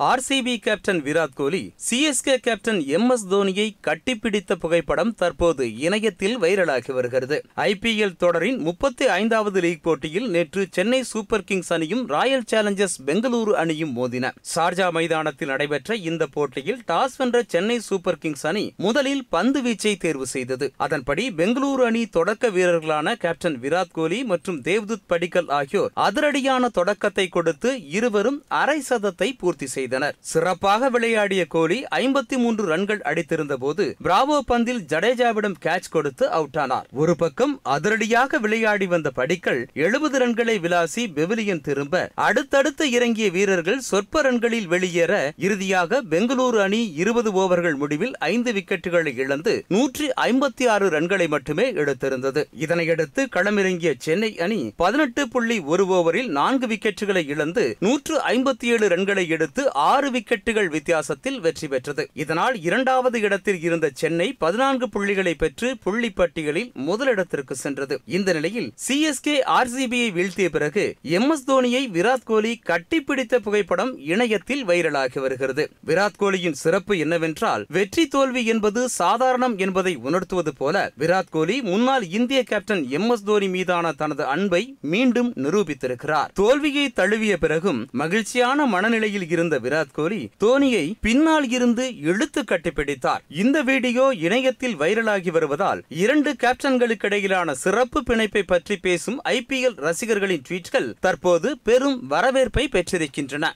RCB captain Virat Kohli CSK captain M S தோனியை கட்டிப்பிடித்த புகைப்படம் தற்போது இணையத்தில் வைரலாகி வருகிறது. ஐபிஎல் தொடரின் முப்பத்தி ஐந்தாவது லீக் போட்டியில் நேற்று சென்னை சூப்பர் கிங்ஸ் அணியும் ராயல் சேலஞ்சர்ஸ் பெங்களூரு அணியும் மோதின. சார்ஜா மைதானத்தில் நடைபெற்ற இந்த போட்டியில் டாஸ் வென்ற சென்னை சூப்பர் கிங்ஸ் அணி முதலில் பந்து வீச்சை தேர்வு செய்தது. அதன்படி பெங்களூரு அணி தொடக்க வீரர்களான கேப்டன் விராட் கோலி மற்றும் தேவ்துத் படிக்கல் ஆகியோர் அதிரடியான தொடக்கத்தை கொடுத்து இருவரும் அரை சதத்தை பூர்த்தி செய்தனர். சிறப்பாக விளையாடிய கோலி ஐம்பத்தி மூன்று ரன்கள் அடித்திருந்த போது பிராவோ பந்தில் ஜடேஜாவிடம் கேட்ச் கொடுத்து அவுட் ஆனார். ஒரு பக்கம் அதிரடியாக விளையாடி வந்த படிக்கல் எழுபது ரன்களை விளாசி பெவிலியன் திரும்ப அடுத்தடுத்து இறங்கிய வீரர்கள் சொற்ப ரன்களில் வெளியேற இறுதியாக பெங்களூரு அணி இருபது ஓவர்கள் முடிவில் ஐந்து விக்கெட்டுகளை இழந்து நூற்றி ஐம்பத்தி ஆறு ரன்களை மட்டுமே எடுத்திருந்தது. இதனையடுத்து களமிறங்கிய சென்னை அணி பதினெட்டு புள்ளி ஒரு ஓவரில் நான்கு விக்கெட்டுகளை இழந்து நூற்று ஐம்பத்தி ஏழு ரன்களை எடுத்து ஆறு விக்கெட்டுகள் வித்தியாசத்தில் வெற்றி பெற்றது. இதனால் இரண்டாவது இடத்தில் இருந்த சென்னை பதினான்கு புள்ளிகளை பெற்று புள்ளி பட்டியலில் முதலிடத்திற்கு சென்றது. இந்த நிலையில் சிஎஸ்கே ஆர்சிபியை வீழ்த்திய பிறகு எம் எஸ் தோனியை விராட் கோலி கட்டிப்பிடித்த புகைப்படம் இணையத்தில் வைரலாகி வருகிறது. விராட் கோலியின் சிறப்பு என்னவென்றால் வெற்றி தோல்வி என்பது சாதாரணம் என்பதை உணர்த்துவது போல விராட் கோலி முன்னாள் இந்திய கேப்டன் எம் எஸ் தோனி மீதான தனது அன்பை மீண்டும் நிரூபித்திருக்கிறார். தோல்வியை தழுவிய பிறகும் மகிழ்ச்சியான மனநிலையில் இருந்த விராட் கோலி தோனியை பின்னால் இருந்து இழுத்து கட்டிப்பிடித்தார். இந்த வீடியோ இணையத்தில் வைரலாகி வருவதால் இரண்டு கேப்டன்களுக்கு இடையிலான சிறப்பு பிணைப்பை பற்றி பேசும் ஐபிஎல் ரசிகர்களின் ட்வீட்கள் தற்போது பெரும் வரவேற்பை பெற்றிருக்கின்றன.